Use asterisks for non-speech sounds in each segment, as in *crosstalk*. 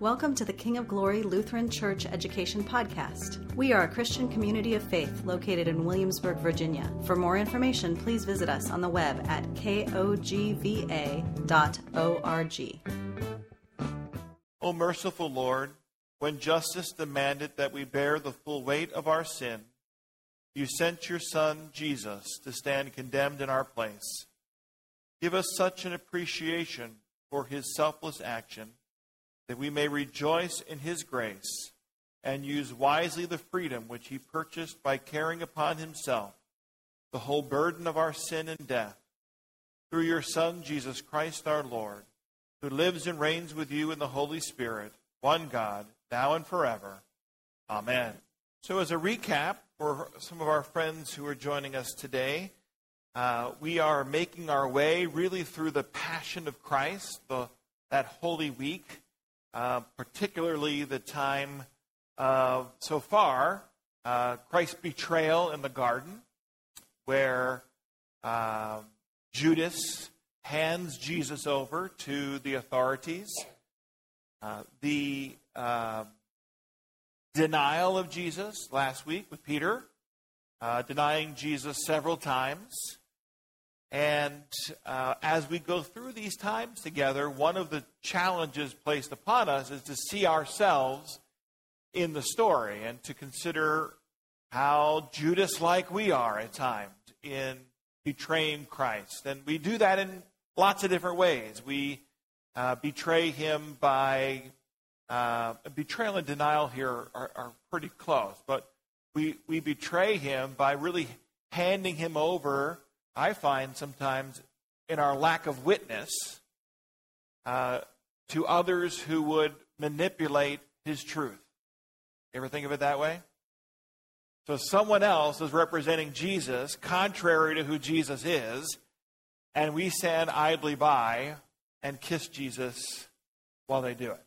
Welcome to the King of Glory Lutheran Church Education Podcast. We are a Christian community of faith located in Williamsburg, Virginia. For more information, please visit us on the web at kogva.org. O merciful Lord, when justice demanded that we bear the full weight of our sin, you sent your Son, Jesus, to stand condemned in our place. Give us such an appreciation for his selfless action that we may rejoice in his grace and use wisely the freedom which he purchased by carrying upon himself the whole burden of our sin and death. Through your Son, Jesus Christ our Lord, who lives and reigns with you in the Holy Spirit, one God, now and forever. Amen. So, as a recap for some of our friends who are joining us today, uh, we are making our way really through the Passion of Christ, the, that Holy Week. Uh, particularly the time so far, uh, Christ's betrayal in the garden, where uh, Judas hands Jesus over to the authorities, the denial of Jesus last week with Peter, denying Jesus several times. And uh, as we go through these times together, one of the challenges placed upon us is to see ourselves in the story and to consider how Judas like we are at times in betraying Christ. And we do that in lots of different ways. We uh, betray him by uh, betrayal and denial here are, are pretty close, but we, we betray him by really handing him over I find sometimes in our lack of witness uh, to others who would manipulate his truth. Ever think of it that way? So someone else is representing Jesus contrary to who Jesus is, and we stand idly by and kiss Jesus while they do it.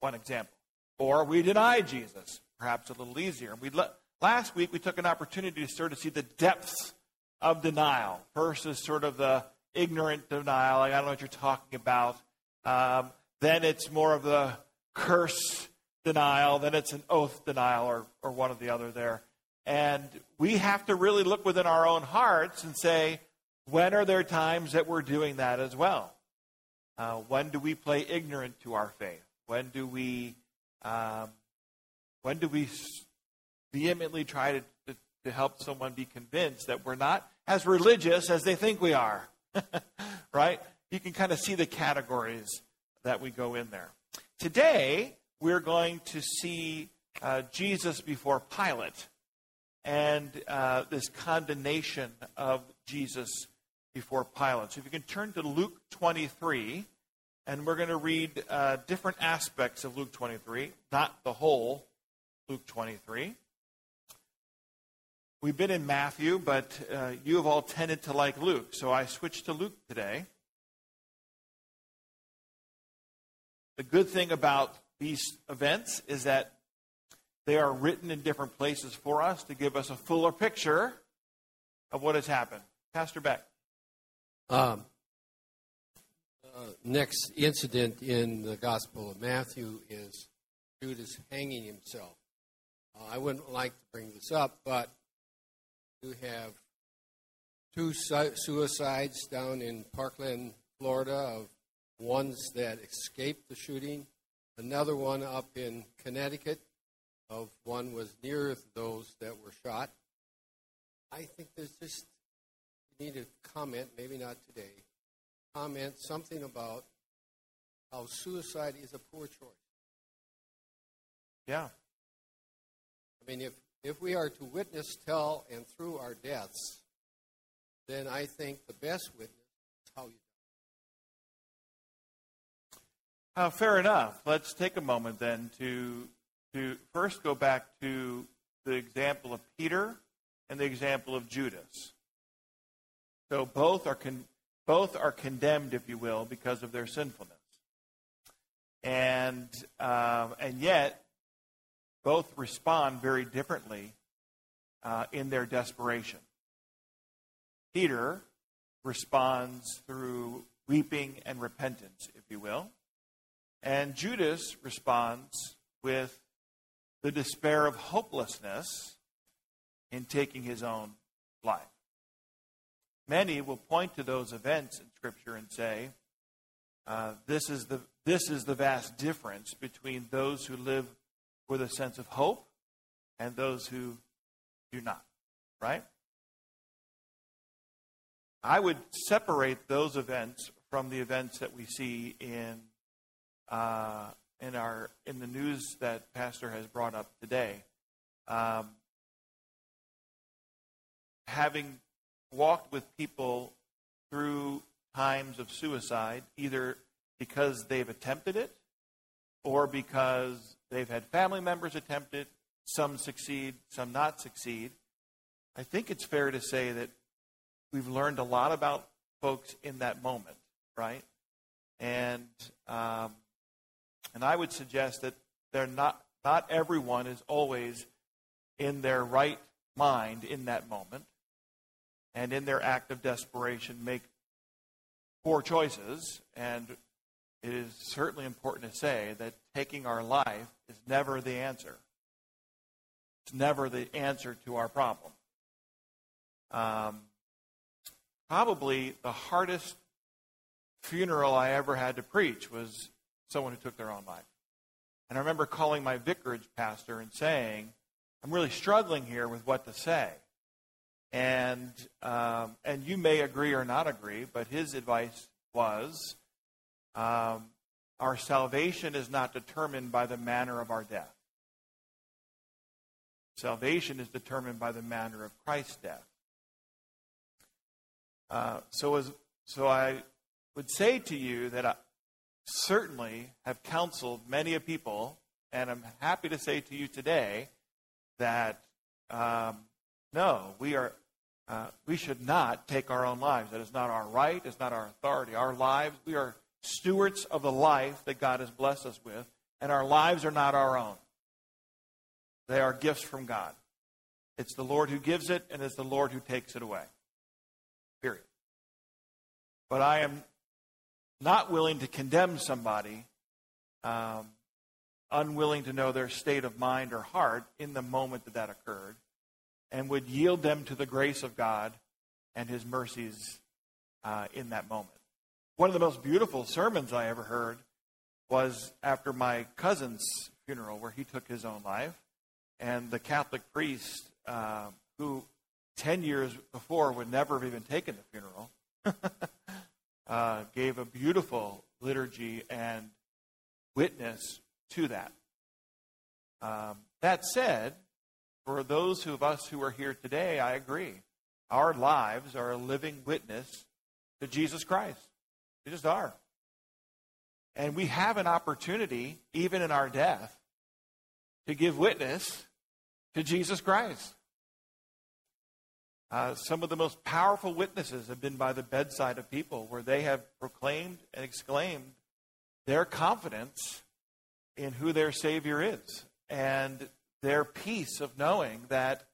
One example. Or we deny Jesus, perhaps a little easier. We let, Last week, we took an opportunity to sort of see the depths of denial versus sort of the ignorant denial, like, I don't know what you're talking about. Um, then it's more of the curse denial. Then it's an oath denial, or, or one or the other there. And we have to really look within our own hearts and say, when are there times that we're doing that as well? Uh, when do we play ignorant to our faith? When do we, um, when do we vehemently try to, to, to help someone be convinced that we're not as religious as they think we are. *laughs* right? You can kind of see the categories that we go in there. Today, we're going to see uh, Jesus before Pilate and uh, this condemnation of Jesus before Pilate. So if you can turn to Luke 23, and we're going to read uh, different aspects of Luke 23, not the whole Luke 23. We've been in Matthew, but uh, you have all tended to like Luke, so I switched to Luke today. The good thing about these events is that they are written in different places for us to give us a fuller picture of what has happened. Pastor Beck. Um, uh, next incident in the Gospel of Matthew is Judas hanging himself. Uh, I wouldn't like to bring this up, but you have two suicides down in Parkland, Florida, of ones that escaped the shooting. Another one up in Connecticut of one was near those that were shot. I think there's just you need to comment, maybe not today, comment something about how suicide is a poor choice. Yeah. I mean, if if we are to witness, tell, and through our deaths, then I think the best witness is how you die. Uh, fair enough. Let's take a moment then to to first go back to the example of Peter and the example of Judas. So both are con- both are condemned, if you will, because of their sinfulness, and um, and yet both respond very differently uh, in their desperation. Peter responds through weeping and repentance, if you will. And Judas responds with the despair of hopelessness in taking his own life. Many will point to those events in Scripture and say, uh, this, is the, this is the vast difference between those who live with a sense of hope and those who do not, right? I would separate those events from the events that we see in uh, in our in the news that Pastor has brought up today. Um, having walked with people through times of suicide, either because they've attempted it or because they've had family members attempt it, some succeed, some not succeed. I think it's fair to say that we've learned a lot about folks in that moment, right? And um, and I would suggest that they're not not everyone is always in their right mind in that moment, and in their act of desperation make poor choices. And it is certainly important to say that taking our life is never the answer. It's never the answer to our problem. Um, probably the hardest funeral I ever had to preach was someone who took their own life. And I remember calling my vicarage pastor and saying, I'm really struggling here with what to say. And, um, and you may agree or not agree, but his advice was um, our salvation is not determined by the manner of our death. Salvation is determined by the manner of Christ's death. Uh, so, as, so I would say to you that I certainly have counseled many of people, and I'm happy to say to you today that um, no, we are. Uh, we should not take our own lives. That is not our right. It's not our authority. Our lives, we are stewards of the life that God has blessed us with, and our lives are not our own. They are gifts from God. It's the Lord who gives it, and it's the Lord who takes it away. Period. But I am not willing to condemn somebody, um, unwilling to know their state of mind or heart in the moment that that occurred, and would yield them to the grace of God and His mercies uh, in that moment. One of the most beautiful sermons I ever heard was after my cousin's funeral, where he took his own life, and the Catholic priest uh, who 10 years before would never have even taken the funeral, *laughs* uh, gave a beautiful liturgy and witness to that. Um, that said, for those of us who are here today, I agree. Our lives are a living witness to Jesus Christ. They just are. And we have an opportunity, even in our death, to give witness to Jesus Christ. Uh, some of the most powerful witnesses have been by the bedside of people where they have proclaimed and exclaimed their confidence in who their Savior is and their peace of knowing that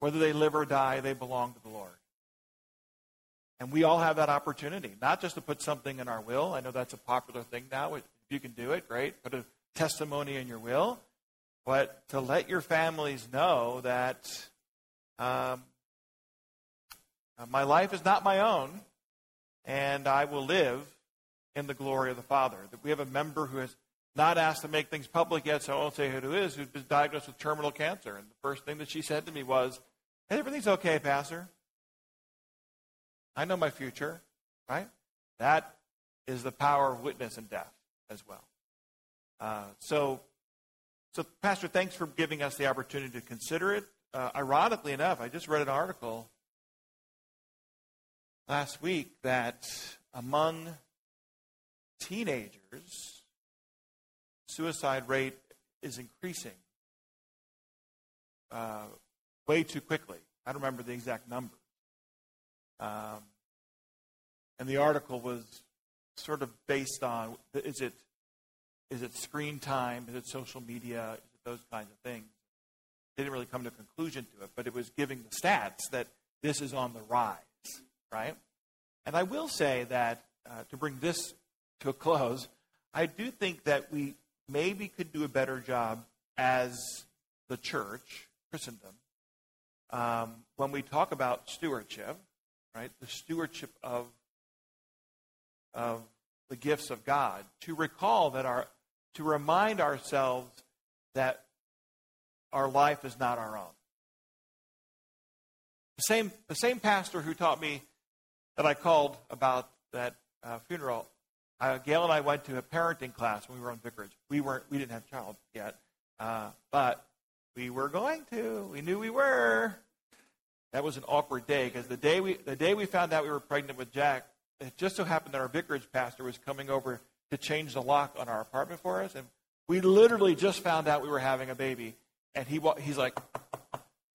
whether they live or die, they belong to the Lord. And we all have that opportunity, not just to put something in our will. I know that's a popular thing now. If you can do it, great. Put a testimony in your will. But to let your families know that um, uh, my life is not my own, and I will live in the glory of the Father. That we have a member who has not asked to make things public yet, so I won't say who it is, who's been diagnosed with terminal cancer. And the first thing that she said to me was, hey, everything's okay, Pastor. I know my future, right? That is the power of witness and death as well. Uh, so, so, Pastor, thanks for giving us the opportunity to consider it. Uh, ironically enough, I just read an article last week that among teenagers, suicide rate is increasing uh, way too quickly. I don't remember the exact number. Um, and the article was sort of based on is it is it screen time, is it social media, is it those kinds of things. They didn't really come to a conclusion to it, but it was giving the stats that this is on the rise right? And I will say that uh, to bring this to a close, I do think that we maybe could do a better job as the church, Christendom, um, when we talk about stewardship, right? The stewardship of of the gifts of God, to recall that our to remind ourselves that our life is not our own. The same, the same pastor who taught me that I called about that uh, funeral, uh, Gail and I went to a parenting class when we were on vicarage. We weren't, we didn't have a child yet, uh, but we were going to. We knew we were. That was an awkward day because the day we, the day we found out we were pregnant with Jack, it just so happened that our vicarage pastor was coming over to change the lock on our apartment for us, and we literally just found out we were having a baby. And he he's like,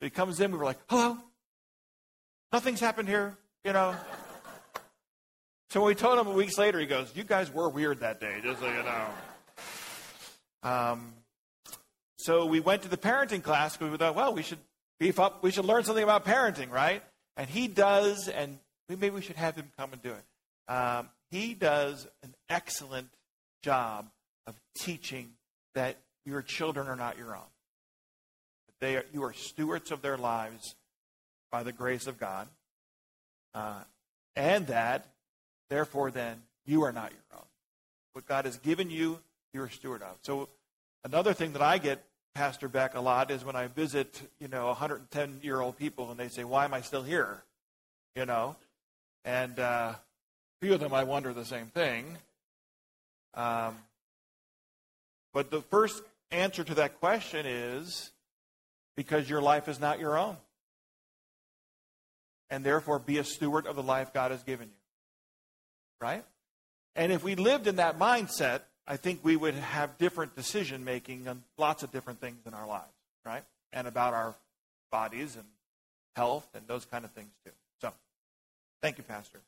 he comes in, we were like, hello, nothing's happened here, you know. So when we told him weeks later, he goes, "You guys were weird that day, just so you know." Um, so we went to the parenting class because we thought, well, we should beef up, we should learn something about parenting, right? And he does, and maybe we should have him come and do it. Um, he does an excellent job of teaching that your children are not your own. They are, you are stewards of their lives by the grace of God, uh, and that, therefore, then you are not your own. What God has given you, you're a steward of. So, another thing that I get, Pastor back a lot is when I visit, you know, 110 year old people, and they say, "Why am I still here?" You know, and uh, a few of them I wonder the same thing. Um, but the first answer to that question is because your life is not your own. And therefore, be a steward of the life God has given you. Right? And if we lived in that mindset, I think we would have different decision making on lots of different things in our lives, right? And about our bodies and health and those kind of things too. So, thank you, Pastor.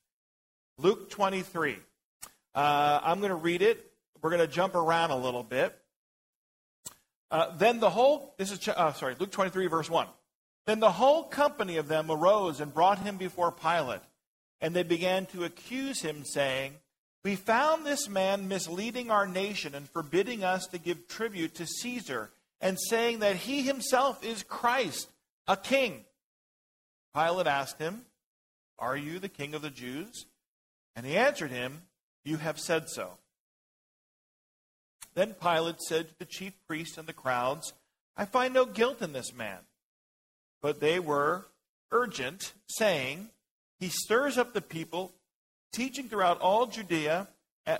Luke 23. Uh, I'm going to read it. We're going to jump around a little bit. Uh, then the whole, this is, uh, sorry, Luke 23, verse 1. Then the whole company of them arose and brought him before Pilate. And they began to accuse him, saying, We found this man misleading our nation and forbidding us to give tribute to Caesar, and saying that he himself is Christ, a king. Pilate asked him, Are you the king of the Jews? And he answered him, You have said so. Then Pilate said to the chief priests and the crowds, I find no guilt in this man. But they were urgent, saying, He stirs up the people, teaching throughout all Judea,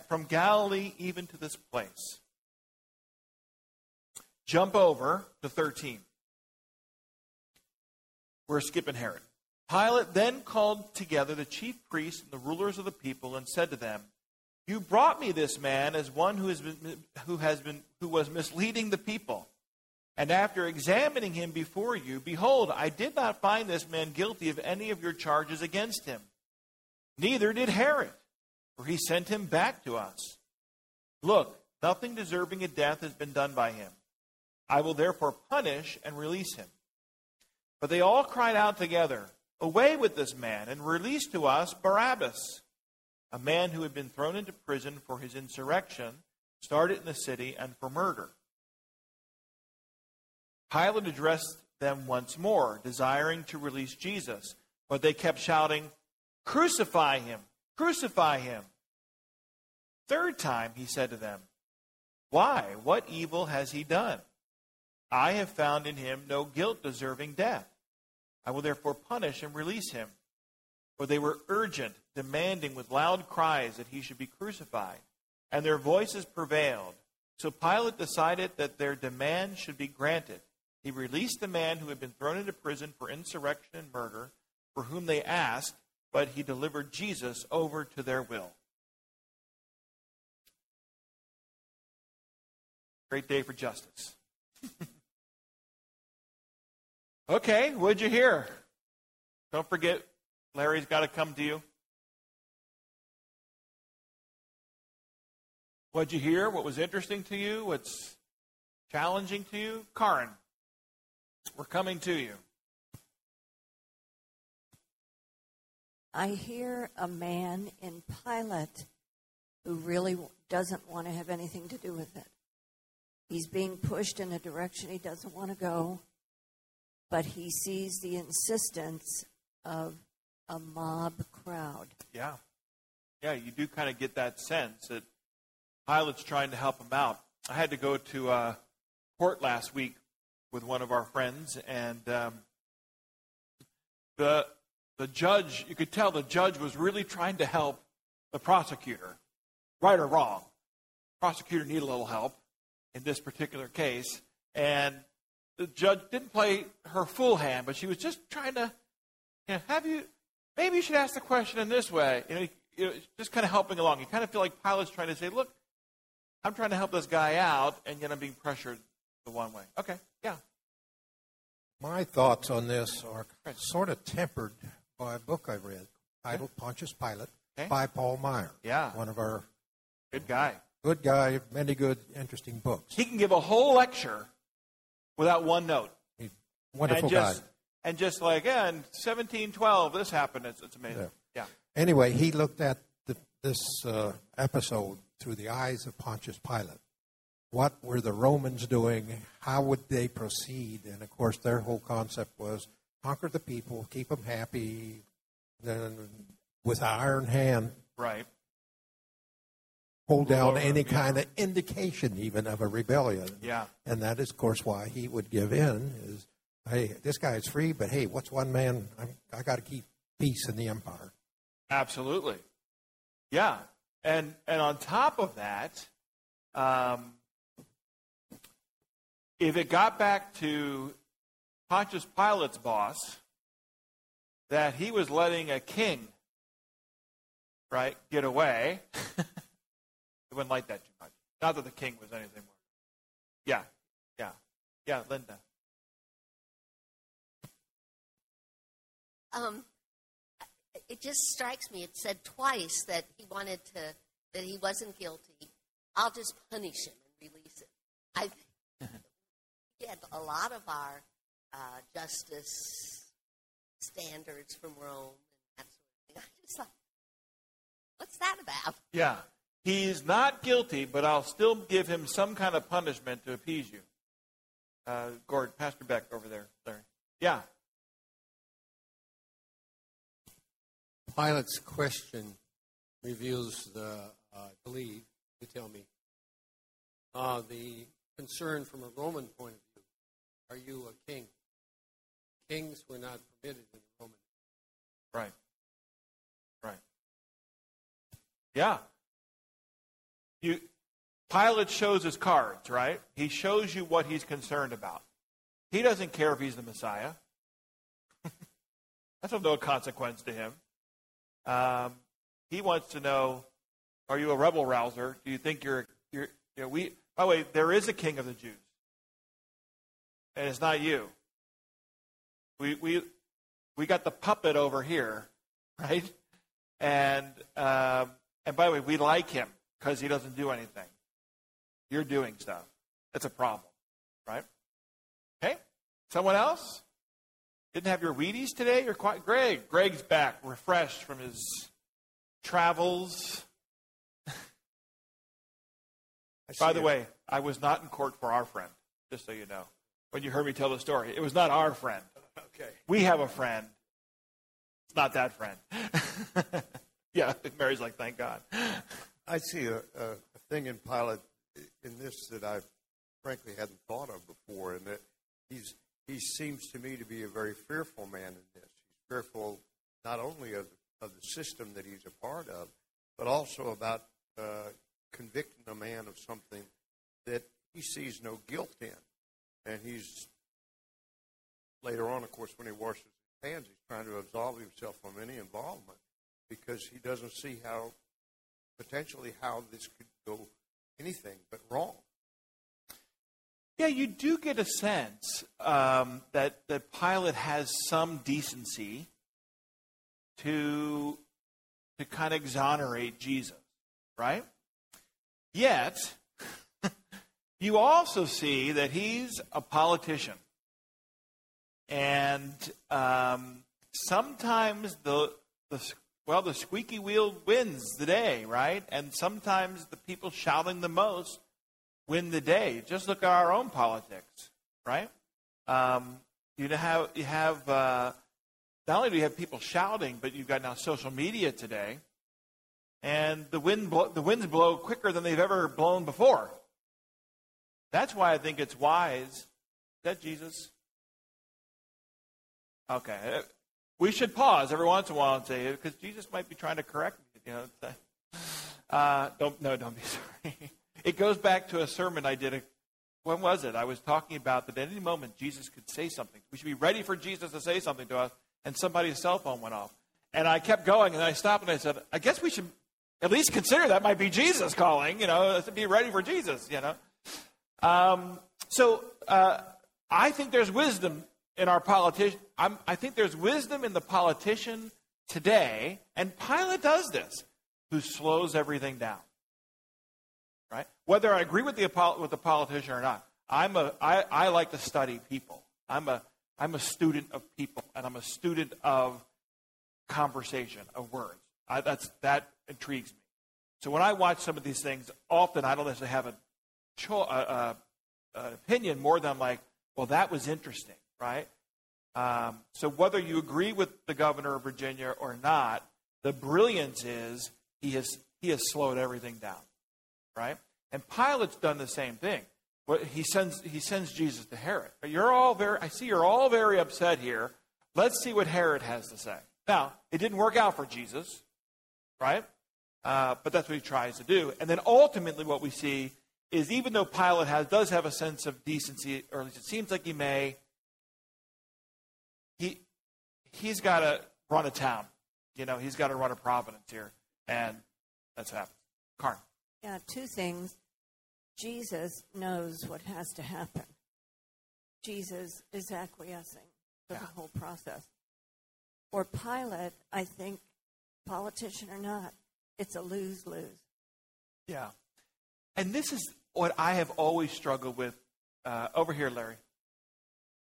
from Galilee even to this place. Jump over to 13. We're skipping Herod. Pilate then called together the chief priests and the rulers of the people and said to them, you brought me this man as one who has been, who has been, who was misleading the people. And after examining him before you, behold, I did not find this man guilty of any of your charges against him. Neither did Herod, for he sent him back to us. Look, nothing deserving of death has been done by him. I will therefore punish and release him. But they all cried out together, Away with this man, and release to us Barabbas a man who had been thrown into prison for his insurrection, started in the city, and for murder. Pilate addressed them once more, desiring to release Jesus, but they kept shouting, Crucify him! Crucify him! Third time he said to them, Why? What evil has he done? I have found in him no guilt deserving death. I will therefore punish and release him. For they were urgent demanding with loud cries that he should be crucified. And their voices prevailed. So Pilate decided that their demand should be granted. He released the man who had been thrown into prison for insurrection and murder, for whom they asked, but he delivered Jesus over to their will. Great day for justice. *laughs* okay, what'd you hear? Don't forget, Larry's got to come to you. What'd you hear? What was interesting to you? What's challenging to you? Karin, we're coming to you. I hear a man in Pilate who really doesn't want to have anything to do with it. He's being pushed in a direction he doesn't want to go, but he sees the insistence of a mob crowd. Yeah. Yeah, you do kind of get that sense that Pilate's trying to help him out. I had to go to uh, court last week with one of our friends, and um, the the judge, you could tell the judge was really trying to help the prosecutor, right or wrong. prosecutor needed a little help in this particular case, and the judge didn't play her full hand, but she was just trying to, you know, have you, maybe you should ask the question in this way. You know, you know, just kind of helping along. You kind of feel like Pilate's trying to say, look, I'm trying to help this guy out, and yet I'm being pressured the one way. Okay, yeah. My thoughts on this are sort of tempered by a book I read titled Pontius Pilate Okay. by Paul Maier. Yeah. One of our Good guy. good guy, many good, interesting books. He can give a whole lecture without one note. He, wonderful and just, guy. And just like, yeah, in 1712, this happened. It's, it's amazing. Yeah. Anyway, he looked at the, this uh, episode through the eyes of Pontius Pilate. What were the Romans doing? How would they proceed? And of course, their whole concept was conquer the people, keep them happy, then with an iron hand, Right. hold down any kind of indication, even of a rebellion. Yeah. And that is, of course, why he would give in. Is hey, this guy's free, but hey, what's one man? I'm, I got to keep peace in the empire. Absolutely. Yeah. And, and on top of that, um, if it got back to Pontius Pilate's boss that he was letting a king, right, get away, *laughs* he wouldn't like that too much. Not that the king was anything more. Yeah, yeah, yeah, Linda. Um, it just strikes me. It said twice that he wanted to, that he wasn't guilty. I'll just punish him and release him. I get *laughs* a lot of our uh, justice standards from Rome and that sort of thing. I just thought, what's that about? Yeah. He's not guilty, but I'll still give him some kind of punishment to appease you. Uh, Gord, Pastor Beck over there. Larry. Yeah. Pilate's question reveals the, uh, I believe, you tell me, uh, the concern from a Roman point of view. Are you a king? Kings were not permitted in the Roman. Right. Right. Yeah. You Pilate shows his cards, right? He shows you what he's concerned about. He doesn't care if he's the Messiah. *laughs* That's of no consequence to him. Um, he wants to know: Are you a rebel rouser? Do you think you're you're? You know, we. By the way, there is a king of the Jews, and it's not you. We we we got the puppet over here, right? And um, and by the way, we like him because he doesn't do anything. You're doing stuff. That's a problem, right? Okay. Someone else? Didn't have your Wheaties today? You're quite Greg. Greg's back, refreshed from his travels. *laughs* By the way, I was not in court for our friend, just so you know. When you heard me tell the story, it was not our friend. Okay. We have a friend. It's not that friend. *laughs* yeah, Mary's like, thank God. I see a, a, thing in Pilate in this that I frankly hadn't thought of before, and that he's he seems to me to be a very fearful man in this. He's fearful not only of of the system that he's a part of, but also about uh, convicting a man of something that he sees no guilt in, and he's later on, of course, when he washes his hands, he's trying to absolve himself from any involvement because he doesn't see how potentially how this could go anything but wrong. Yeah, you do get a sense um, that that Pilate has some decency to to kind of exonerate Jesus, right? Yet, *laughs* you also see that he's a politician, and um, sometimes the the well, the squeaky wheel wins the day, right? And sometimes the people shouting the most win the day. Just look at our own politics, right? Um, you have you have uh, not only do you have people shouting, but you've got now social media today, and the wind blo- the winds blow quicker than they've ever blown before. That's why I think it's wise. Is that Jesus? Okay, we should pause every once in a while and say because Jesus might be trying to correct me. You know, uh, don't no, don't be *laughs* sorry. It goes back to a sermon I did. A, when was it? I was talking about that at any moment Jesus could say something. We should be ready for Jesus to say something to us. And somebody's cell phone went off, and I kept going, and I stopped and I said, I guess we should at least consider that might be Jesus calling. You know, to be ready for Jesus. You know. Um, so uh, I think there's wisdom in our politician. I'm, think there's wisdom in the politician today, and Pilate does this, who slows everything down. Right? Whether I agree with the with the politician or not, I'm a I, I like to study people. I'm a I'm a student of people, and I'm a student of conversation of words. I, that's that intrigues me. So when I watch some of these things, often I don't necessarily have a cho- opinion more than I'm like, well, that was interesting, right? Um, so whether you agree with the governor of Virginia or not, the brilliance is he has he has slowed everything down, right? And Pilate's done the same thing. He sends he sends Jesus to Herod. You're all very I see you're all very upset here. Let's see what Herod has to say. Now it didn't work out for Jesus, right? Uh, but that's what he tries to do. And then ultimately, what we see is even though Pilate has, does have a sense of decency, or at least it seems like he may, he, he's got to run a town. You know, he's got to run a providence here. And that's what happens. Karn. Yeah, two things. Jesus knows what has to happen. Jesus is acquiescing to yeah. the whole process. For Pilate, I think, politician or not, it's a lose lose. Yeah. And this is what I have always struggled with. Uh, over here, Larry.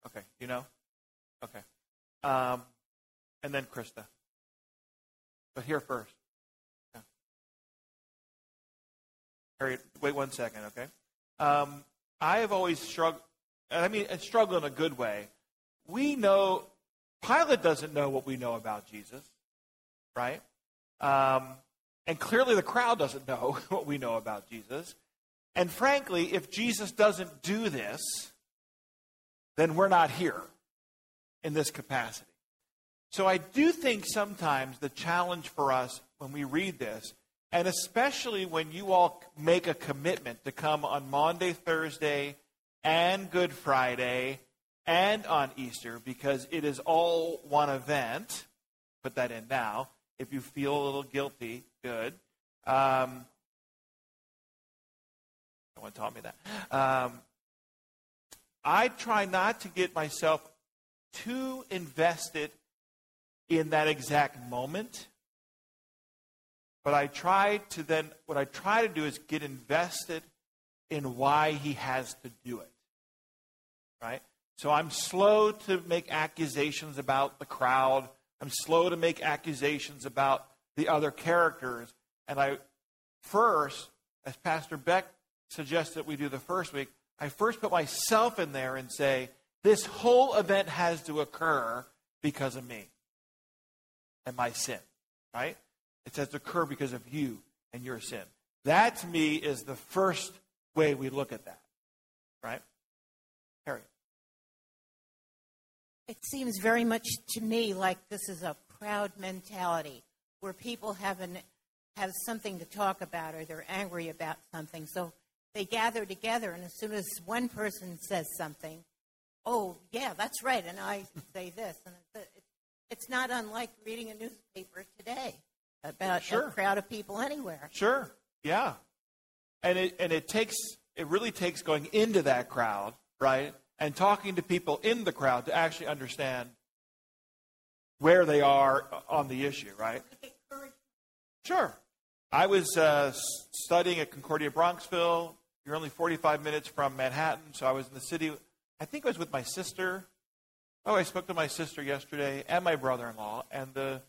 Okay, you know? Okay. Um, and then Krista. But here first. Yeah. Harriet, wait one second, okay? Um, I have always struggled, I mean, struggle in a good way. We know, Pilate doesn't know what we know about Jesus, right? Um, and clearly the crowd doesn't know *laughs* what we know about Jesus. And frankly, if Jesus doesn't do this, then we're not here in this capacity. So I do think sometimes the challenge for us when we read this, and especially when you all make a commitment to come on Monday, Thursday, and Good Friday, and on Easter, because it is all one event, put that in now. If you feel a little guilty, good. Um, no one taught me that. Um, I try not to get myself too invested in that exact moment. But I try to then, what I try to do is get invested in why he has to do it. Right? So I'm slow to make accusations about the crowd. I'm slow to make accusations about the other characters. And I first, as Pastor Beck suggested we do the first week, I first put myself in there and say, this whole event has to occur because of me and my sin, right? It has to occur because of you and your sin. That to me is the first way we look at that, right? Harry. It seems very much to me like this is a crowd mentality where people have an have something to talk about or they're angry about something. So they gather together, and as soon as one person says something, oh, yeah, that's right, and I say this. And it's not unlike reading a newspaper today about sure. a crowd of people anywhere. Sure, yeah. And it, and it takes, it really takes going into that crowd, right, and talking to people in the crowd to actually understand where they are on the issue, right? Sure. I was uh, studying at Concordia Bronxville. You're only 45 minutes from Manhattan, so I was in the city. I think I was with my sister. Oh, I spoke to my sister yesterday and my brother in law, and the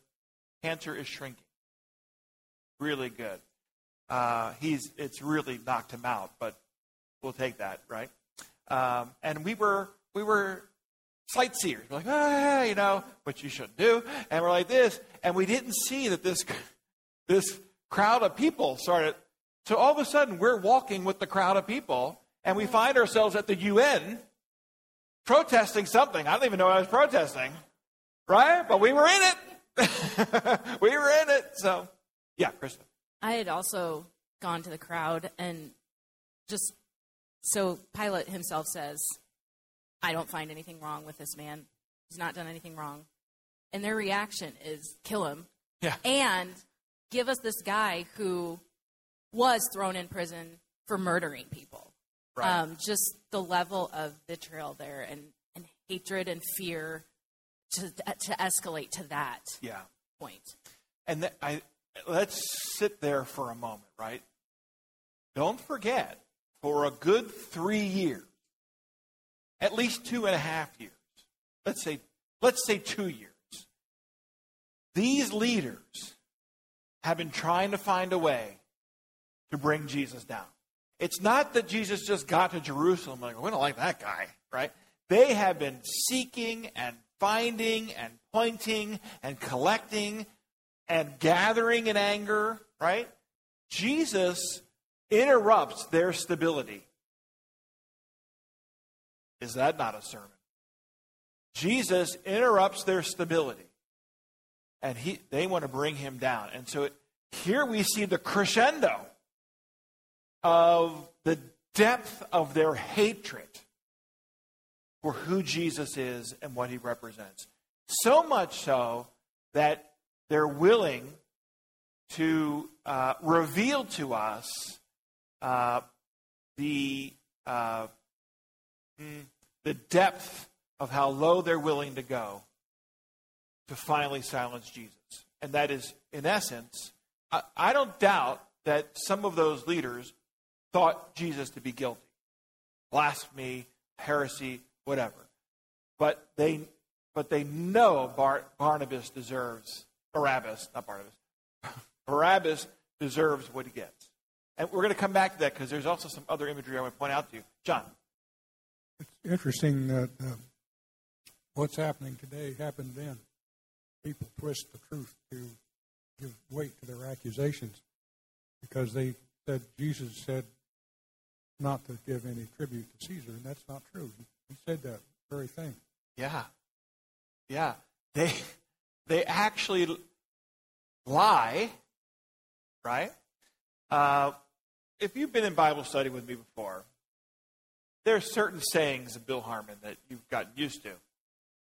cancer is shrinking. really good. Uh, he's it's really knocked him out, but we'll take that, right? Um, and we were we were sightseers. We're like, ah, you know, which you shouldn't do. And we're like this, and we didn't see that this *laughs* this crowd of people started. So all of a sudden, we're walking with the crowd of people, and we find ourselves at the UN protesting something. I don't even know what I was protesting, right? But we were in it. *laughs* we were in it. So, yeah, Krista. I had also gone to the crowd and just so Pilate himself says, I don't find anything wrong with this man. He's not done anything wrong. And their reaction is kill him. Yeah. And give us this guy who was thrown in prison for murdering people. Right. Um, just the level of vitriol there and, and hatred and fear to, to escalate to that Yeah. point. And th- I, let's sit there for a moment, right? Don't forget, for a good three years, at least two and a half years, let's say, let's say two years, these leaders have been trying to find a way to bring Jesus down. It's not that Jesus just got to Jerusalem like, we don't like that guy, right? They have been seeking and finding and pointing and collecting and gathering in anger, right? Jesus interrupts their stability. Is that not a sermon? Jesus interrupts their stability. And he, they want to bring him down. And so it, here we see the crescendo of the depth of their hatred for who Jesus is and what he represents. So much so that they're willing to uh, reveal to us uh, the uh, mm, the depth of how low they're willing to go to finally silence Jesus. And that is, in essence, I, I don't doubt that some of those leaders thought Jesus to be guilty blasphemy, heresy, whatever. But they, but they know Bar- Barnabas deserves, Barabbas, not Barnabas, *laughs* Barabbas deserves what he gets. And we're going to come back to that because there's also some other imagery I want to point out to you. John. It's interesting that uh, what's happening today happened then. People twist the truth to give weight to their accusations because they said Jesus said not to give any tribute to Caesar, and that's not true. He said that very thing. Yeah. Yeah. They they actually lie, right? Uh, if you've been in Bible study with me before, there are certain sayings of Bill Harmon that you've gotten used to.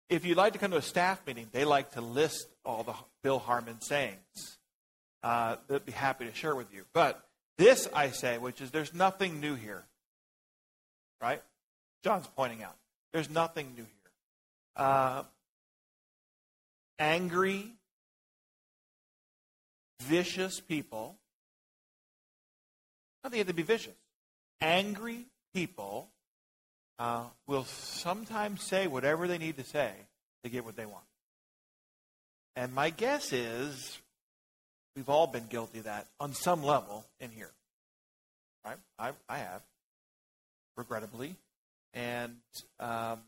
If you'd like to come to a staff meeting, they like to list all the Bill Harmon sayings. Uh, they'd be happy to share with you. But this I say, which is there's nothing new here. Right? John's pointing out. There's nothing new here. Uh, angry, vicious people. Not they have to be vicious. Angry people uh, will sometimes say whatever they need to say to get what they want. And my guess is we've all been guilty of that on some level in here. Right? I, I have, regrettably. And um,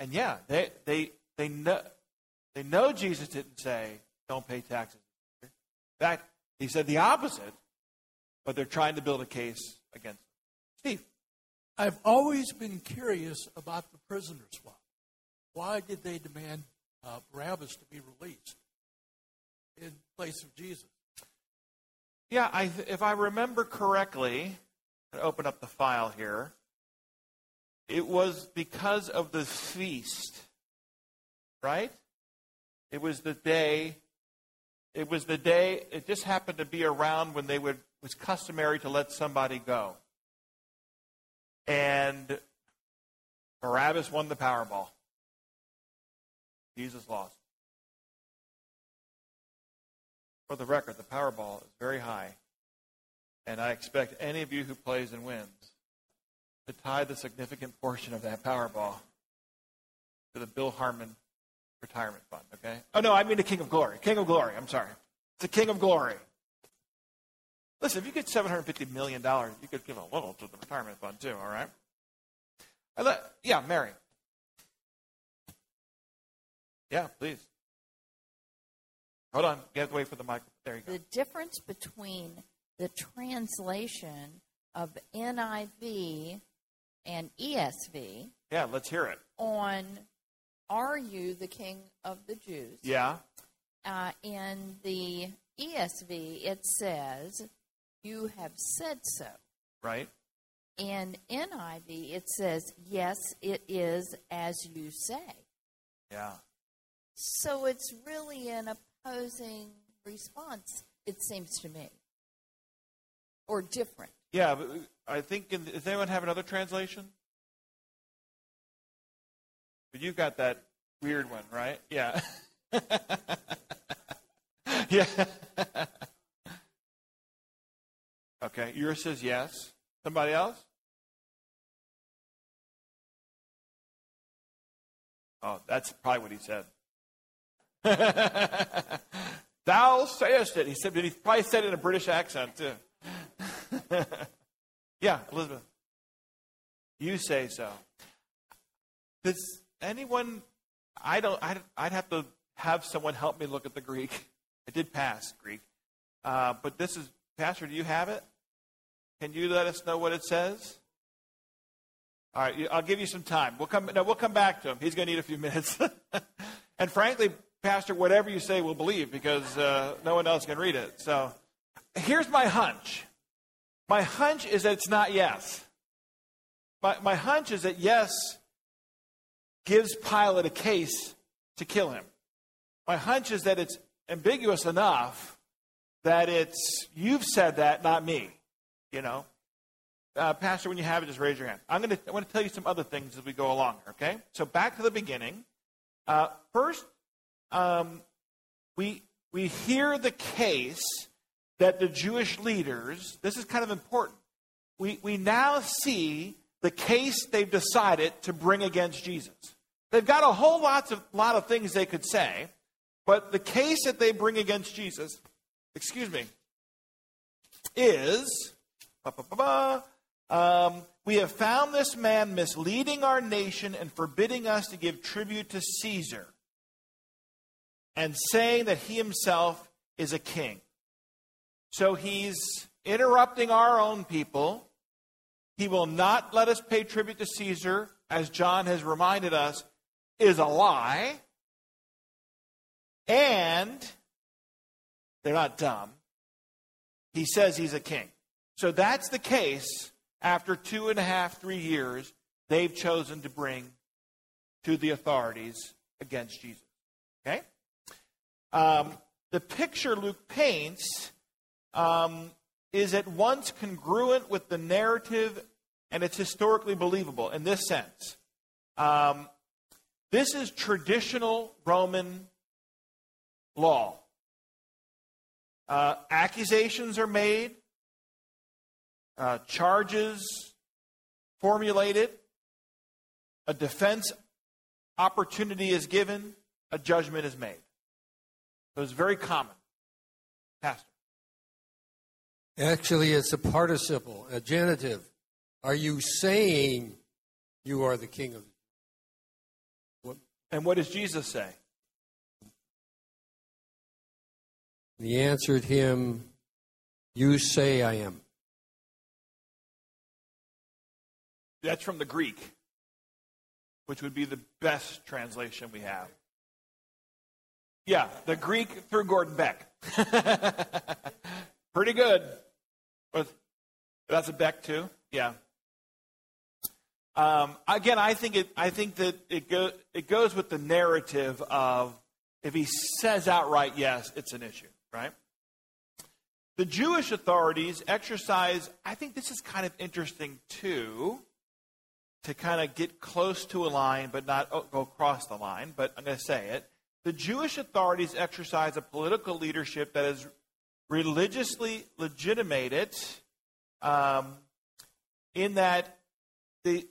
and yeah, they they they know they know Jesus didn't say don't pay taxes. In fact, he said the opposite, but they're trying to build a case against him. Steve. I've always been curious about the prisoner swap. Why did they demand uh, Barabbas to be released in place of Jesus? Yeah, I, if I remember correctly, i open up the file here. It was because of the feast, right? It was the day. It was the day. It just happened to be around when they would it was customary to let somebody go. And Barabbas won the Powerball. Jesus lost. For the record, the Powerball is very high. And I expect any of you who plays and wins to tie the significant portion of that Powerball to the Bill Harmon retirement fund, okay? Oh, no, I mean the King of Glory. King of Glory, I'm sorry. It's the King of Glory. Listen, if you get $750 million, you could give a little to the retirement fund too, all right? I let, yeah, Mary. Yeah, please. Hold on. You have to wait for the mic. There you go. The difference between the translation of NIV and ESV Yeah, let's hear it. on Are you the King of the Jews? Yeah. Uh, in the ESV, it says, You have said so. Right? In NIV, it says, Yes, it is as you say. Yeah. So it's really an opposing response, it seems to me, or different. Yeah, but uh, I think, in, does anyone have another translation? But you've got that weird one, right? Yeah. *laughs* yeah. *laughs* okay, yours says yes. Somebody else? Oh, that's probably what he said. *laughs* Thou sayest it. He said, he probably said it in a British accent too. *laughs* yeah, Elizabeth. You say so. Does anyone? I don't. I'd, I'd have to have someone help me look at the Greek. I did pass Greek, uh, but this is Pastor. Do you have it? Can you let us know what it says? All right, I'll give you some time. We'll come. No, we'll come back to him. He's going to need a few minutes. *laughs* and frankly, Pastor, whatever you say, we'll believe because uh, no one else can read it. So, here's my hunch. My hunch is that it's not yes. My, my hunch is that yes gives Pilate a case to kill him. My hunch is that it's ambiguous enough that it's, you've said that, not me. You know? Uh, Pastor, when you have it, just raise your hand. I'm going to, I to tell you some other things as we go along, okay? So back to the beginning. Uh, first, um, we, we hear the case that the Jewish leaders, this is kind of important. We, we now see the case they've decided to bring against Jesus. They've got a whole lot of, lot of things they could say, but the case that they bring against Jesus, excuse me, is um, we have found this man misleading our nation and forbidding us to give tribute to Caesar and saying that he himself is a king. So he's interrupting our own people. He will not let us pay tribute to Caesar, as John has reminded us, is a lie. And they're not dumb. He says he's a king. So that's the case after two and a half, three years they've chosen to bring to the authorities against Jesus. Okay? Um, the picture Luke paints um, is at once congruent with the narrative and it's historically believable in this sense. Um, this is traditional Roman law. Uh, accusations are made, uh, charges formulated, a defense opportunity is given, a judgment is made. So it's very common. Pastor. Actually, it's a participle, a genitive. Are you saying you are the king of what? And what does Jesus say? he answered him, You say I am. That's from the Greek, which would be the best translation we have. Yeah, the Greek through Gordon Beck. *laughs* Pretty good. That's a Beck too. Yeah. Um, again, I think it. I think that it go, it goes with the narrative of if he says outright yes, it's an issue, right? The Jewish authorities exercise. I think this is kind of interesting too, to kind of get close to a line, but not go across the line. But I'm going to say it. The Jewish authorities exercise a political leadership that is religiously legitimated um, in that the,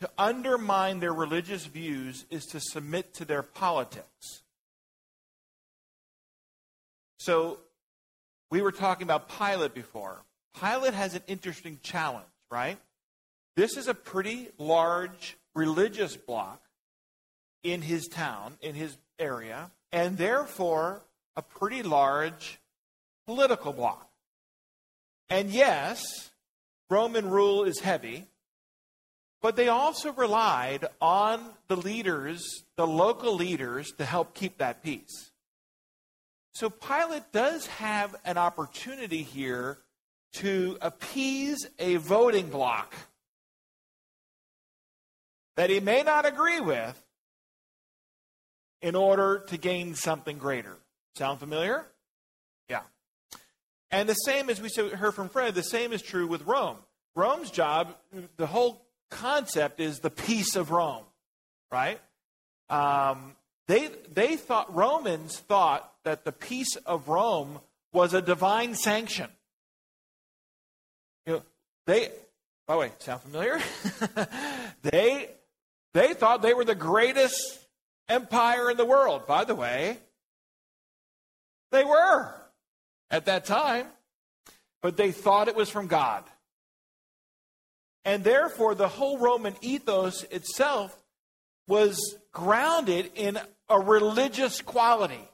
to undermine their religious views is to submit to their politics. So we were talking about Pilate before. Pilate has an interesting challenge, right? This is a pretty large religious bloc in his town, in his area, and therefore a pretty large political bloc. And yes, Roman rule is heavy, but they also relied on the leaders, the local leaders, to help keep that peace. So Pilate does have an opportunity here to appease a voting bloc that he may not agree with in order to gain something greater. Sound familiar? Yeah. And the same as we heard from Fred, the same is true with Rome. Rome's job, the whole concept is the peace of Rome, right? Um, they, they thought, Romans thought that the peace of Rome was a divine sanction. You know, they, by the way, sound familiar? *laughs* they, they thought they were the greatest empire in the world. By the way, they were at that time, but they thought it was from God. And therefore, the whole Roman ethos itself was grounded in a religious quality.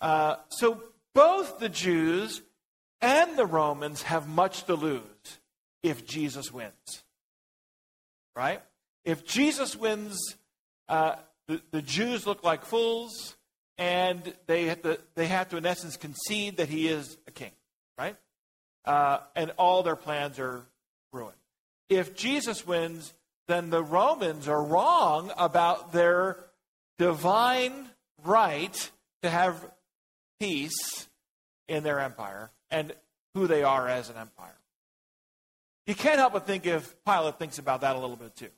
Uh, so both the Jews and the Romans have much to lose if Jesus wins. Right? If Jesus wins, uh, the, the Jews look like fools, and they have, to, they have to, in essence, concede that he is a king. Right? Uh, and all their plans are ruined. If Jesus wins, then the Romans are wrong about their divine right to have peace in their empire and who they are as an empire. You can't help but think if Pilate thinks about that a little bit too.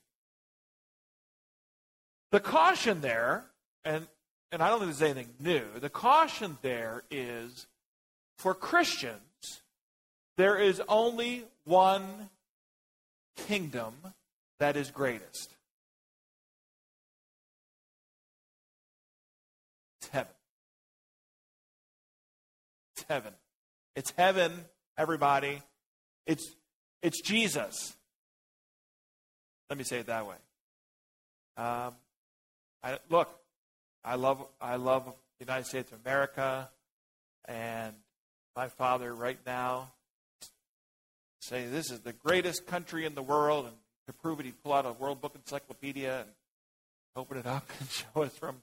The caution there, and, and I don't think there's anything new, the caution there is for Christians, there is only one kingdom that is greatest. It's heaven. It's heaven. It's heaven, everybody. It's, it's Jesus. Let me say it that way. Um, I, look, I love, I love the United States of America, and my father right now say this is the greatest country in the world, and to prove it, he'd pull out a World Book Encyclopedia and open it up *laughs* and show us from.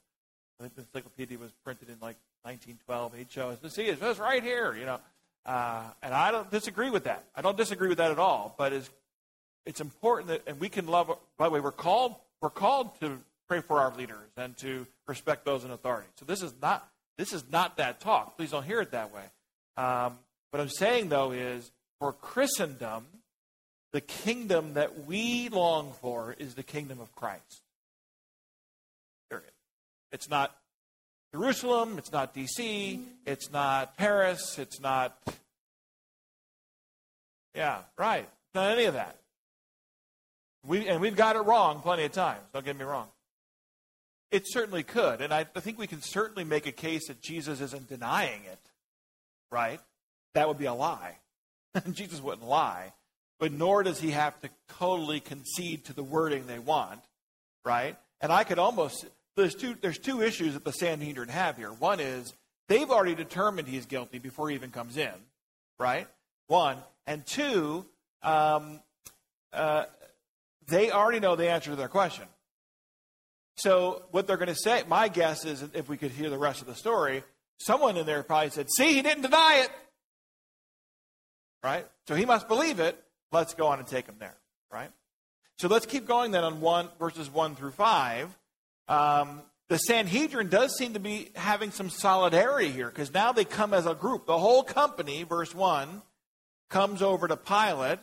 I think the encyclopedia was printed in like 1912. He'd show us, see, it's right here, you know. Uh, and I don't disagree with that. I don't disagree with that at all. But it's it's important that, and we can love. By the way, we're called we're called to pray for our leaders and to respect those in authority. So this is not this is not that talk. Please don't hear it that way. Um, what I'm saying though is for Christendom, the kingdom that we long for is the kingdom of Christ. Period. It's not Jerusalem, it's not D.C., it's not Paris, it's not. Yeah, right. Not any of that. We, and we've got it wrong plenty of times, don't get me wrong. It certainly could, and I, I think we can certainly make a case that Jesus isn't denying it, right? That would be a lie. *laughs* Jesus wouldn't lie but nor does he have to totally concede to the wording they want, right? And I could almost there's two there's two issues that the Sanhedrin have here. One is they've already determined he's guilty before he even comes in, right? One and two, um, uh, they already know the answer to their question. So what they're going to say, my guess is, if we could hear the rest of the story, someone in there probably said, "See, he didn't deny it." Right? So he must believe it. Let's go on and take him there, right? So let's keep going then on one verses one through five. Um, the Sanhedrin does seem to be having some solidarity here because now they come as a group. The whole company, verse one, comes over to Pilate.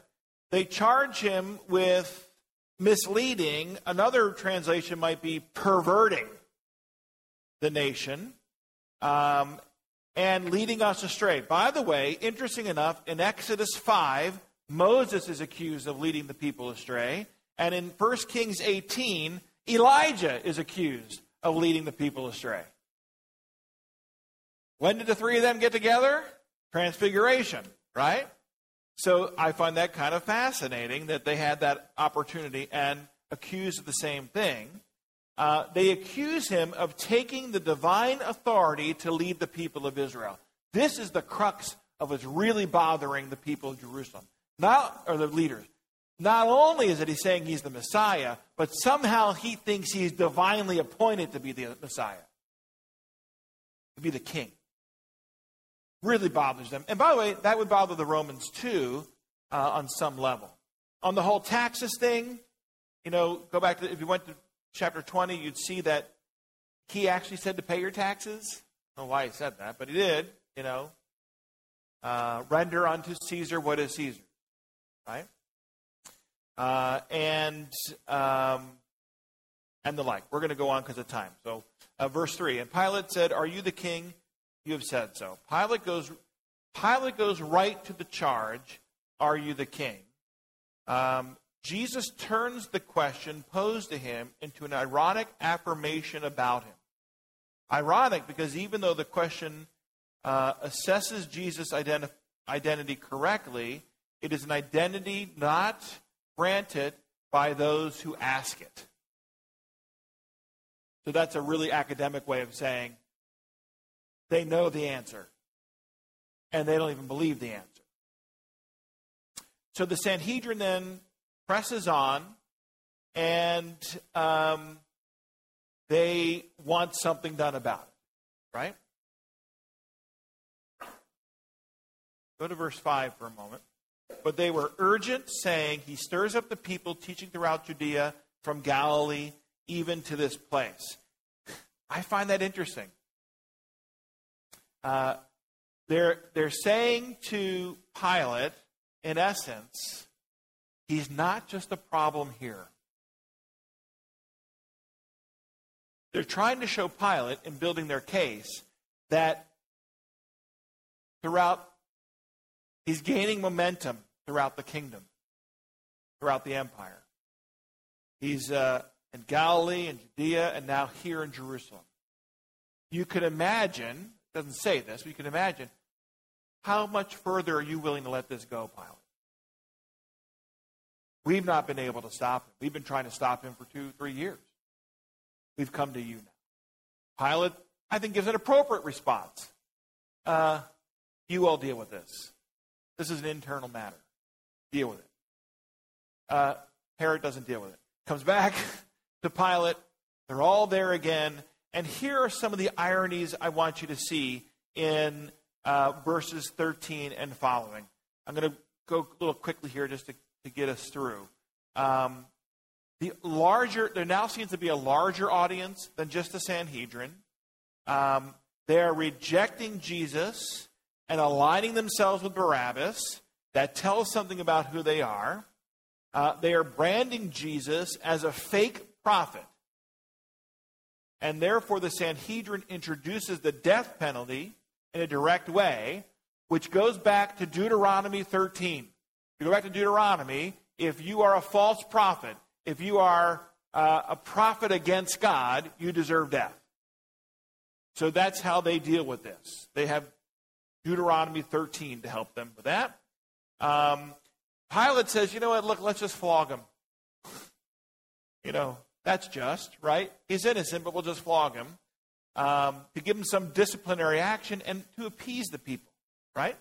They charge him with misleading. Another translation might be perverting the nation um, and leading us astray. By the way, interesting enough, in Exodus 5, Moses is accused of leading the people astray. And in 1 Kings 18, Elijah is accused of leading the people astray. When did the three of them get together? Transfiguration, right? So I find that kind of fascinating that they had that opportunity and accused of the same thing. Uh, they accuse him of taking the divine authority to lead the people of Israel. This is the crux of what's really bothering the people of Jerusalem, not or the leaders. Not only is it he's saying he's the Messiah, but somehow he thinks he's divinely appointed to be the Messiah, to be the king. Really bothers them. And by the way, that would bother the Romans too, uh, on some level. On the whole taxes thing, you know, go back to if you went to chapter 20, you'd see that he actually said to pay your taxes. I don't know why he said that, but he did, you know. Uh, render unto Caesar what is Caesar, right? uh, and um, and the like. We're going to go on because of time. So, uh, verse three. And Pilate said, "Are you the king? You have said so." Pilate goes. Pilate goes right to the charge. Are you the king? Um, Jesus turns the question posed to him into an ironic affirmation about him. Ironic because even though the question uh, assesses Jesus' identi- identity correctly, it is an identity not granted by those who ask it. So that's a really academic way of saying they know the answer and they don't even believe the answer. So the Sanhedrin then presses on and um, they want something done about it, right? Go to verse 5 for a moment. But they were urgent, saying, He stirs up the people, teaching throughout Judea from Galilee even to this place. I find that interesting. Uh, they're, they're saying to Pilate, in essence, he's not just a problem here. They're trying to show Pilate, in building their case, that throughout He's gaining momentum throughout the kingdom, throughout the empire. He's uh, in Galilee and Judea and now here in Jerusalem. You could imagine, doesn't say this, but you can imagine, how much further are you willing to let this go, Pilate? We've not been able to stop him. We've been trying to stop him for two, three years. We've come to you now. Pilate, I think, gives an appropriate response. Uh, you all deal with this. This is an internal matter. Deal with it. Uh, Herod doesn't deal with it. Comes back *laughs* to Pilate. They're all there again. And here are some of the ironies I want you to see in uh, verses 13 and following. I'm going to go a little quickly here just to, to get us through. Um, the larger, there now seems to be a larger audience than just the Sanhedrin. Um, they are rejecting Jesus and aligning themselves with Barabbas. That tells something about who they are. Uh, they are branding Jesus as a fake prophet. And therefore, the Sanhedrin introduces the death penalty in a direct way, which goes back to Deuteronomy 13. If you go back to Deuteronomy, if you are a false prophet, if you are uh, a prophet against God, you deserve death. So that's how they deal with this. They have Deuteronomy 13 to help them with that. Um, Pilate says, you know what, look, let's just flog him. *laughs* you know, that's just, right? He's innocent, but we'll just flog him um, to give him some disciplinary action and to appease the people, right?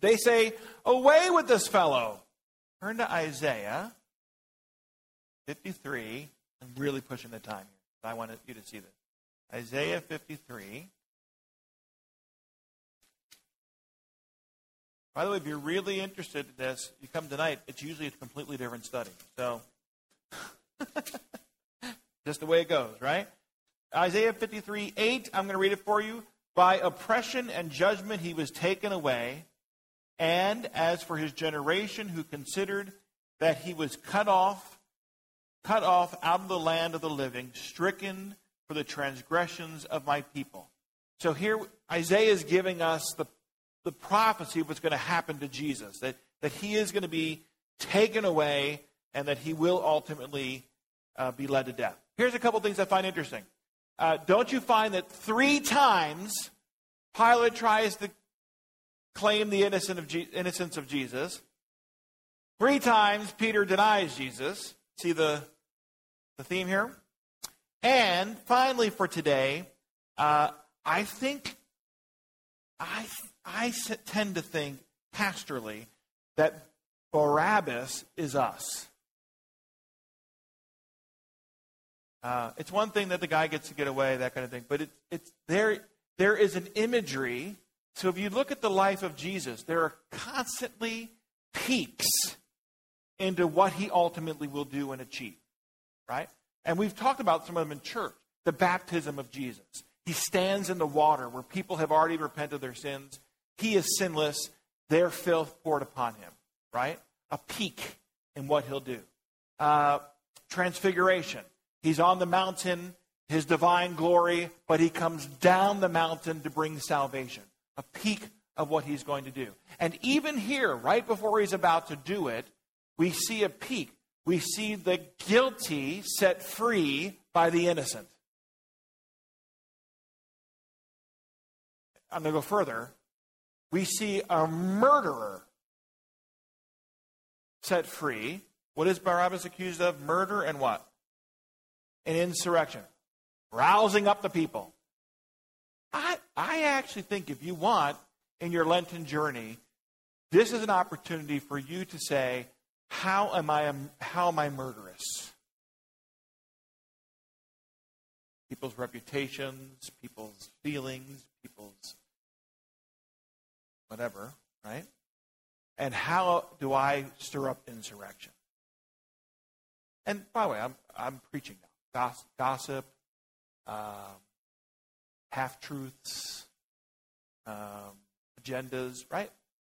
They say, away with this fellow. Turn to Isaiah 53. I'm really pushing the time here. I wanted you to see this. Isaiah 53. By the way, if you're really interested in this, you come tonight. It's usually a completely different study. So, *laughs* just the way it goes, right? Isaiah 53 8, I'm going to read it for you. By oppression and judgment he was taken away. And as for his generation who considered that he was cut off, cut off out of the land of the living, stricken for the transgressions of my people. So here Isaiah is giving us the the prophecy of what's going to happen to Jesus, that, that he is going to be taken away and that he will ultimately uh, be led to death. Here's a couple things I find interesting. Uh, don't you find that three times Pilate tries to claim the of Je- innocence of Jesus. Three times Peter denies Jesus. See the, the theme here? And finally, for today, uh, I think, I, I tend to think pastorally that Barabbas is us. Uh, it's one thing that the guy gets to get away, that kind of thing, but it, it's there. There is an imagery. So if you look at the life of Jesus, there are constantly peeks into what he ultimately will do and achieve, right? And we've talked about some of them in church. The baptism of Jesus. He stands in the water where people have already repented their sins. He is sinless. Their filth poured upon him, right? A peek in what he'll do. Uh, transfiguration. He's on the mountain, his divine glory, but he comes down the mountain to bring salvation. A peek of what he's going to do. And even here, right before he's about to do it, we see a peek. We see the guilty set free by the innocent. I'm going to go further. We see a murderer set free. What is Barabbas accused of? Murder and what? An insurrection. Rousing up the people. I, I actually think if you want in your Lenten journey, this is an opportunity for you to say, how am I, how am I murderous? People's reputations, people's feelings, people's whatever, right? And how do I stir up insurrection? And by the way, I'm, I'm preaching now. Gossip, um, half truths, um, agendas, right?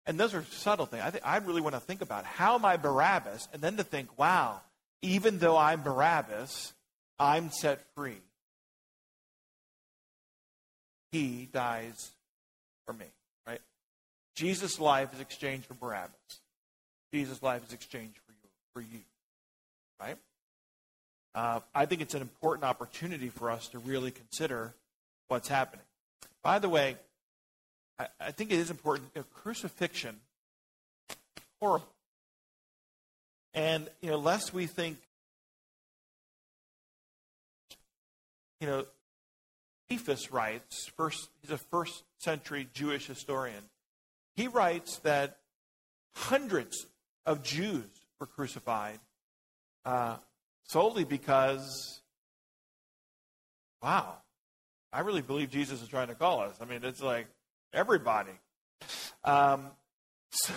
And those are subtle things. I, think, I really want to think about how am I Barabbas, and then to think, wow, even though I'm Barabbas, I'm set free. He dies for me, right? Jesus' life is exchanged for Barabbas. Jesus' life is exchanged for you, for you, right? Uh, I think it's an important opportunity for us to really consider what's happening. By the way, I, I think it is important. You know, crucifixion, horrible. And, you know, lest we think, you know, Josephus writes, first, he's a first century Jewish historian. He writes that hundreds of Jews were crucified uh, solely because, wow, I really believe Jesus is trying to call us. I mean, it's like everybody. Um, so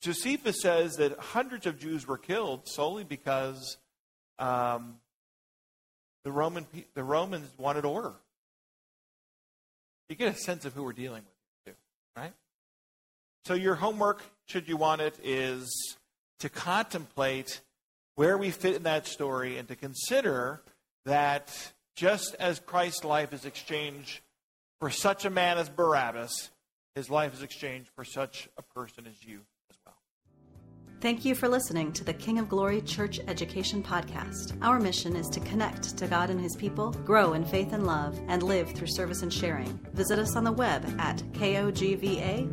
Josephus says that hundreds of Jews were killed solely because um, the Roman the Romans wanted order. You get a sense of who we're dealing with, too, right? So your homework, should you want it, is to contemplate where we fit in that story and to consider that just as Christ's life is exchanged for such a man as Barabbas, his life is exchanged for such a person as you as well. Thank you for listening to the King of Glory Church Education Podcast. Our mission is to connect to God and His people, grow in faith and love, and live through service and sharing. Visit us on the web at kogva.org.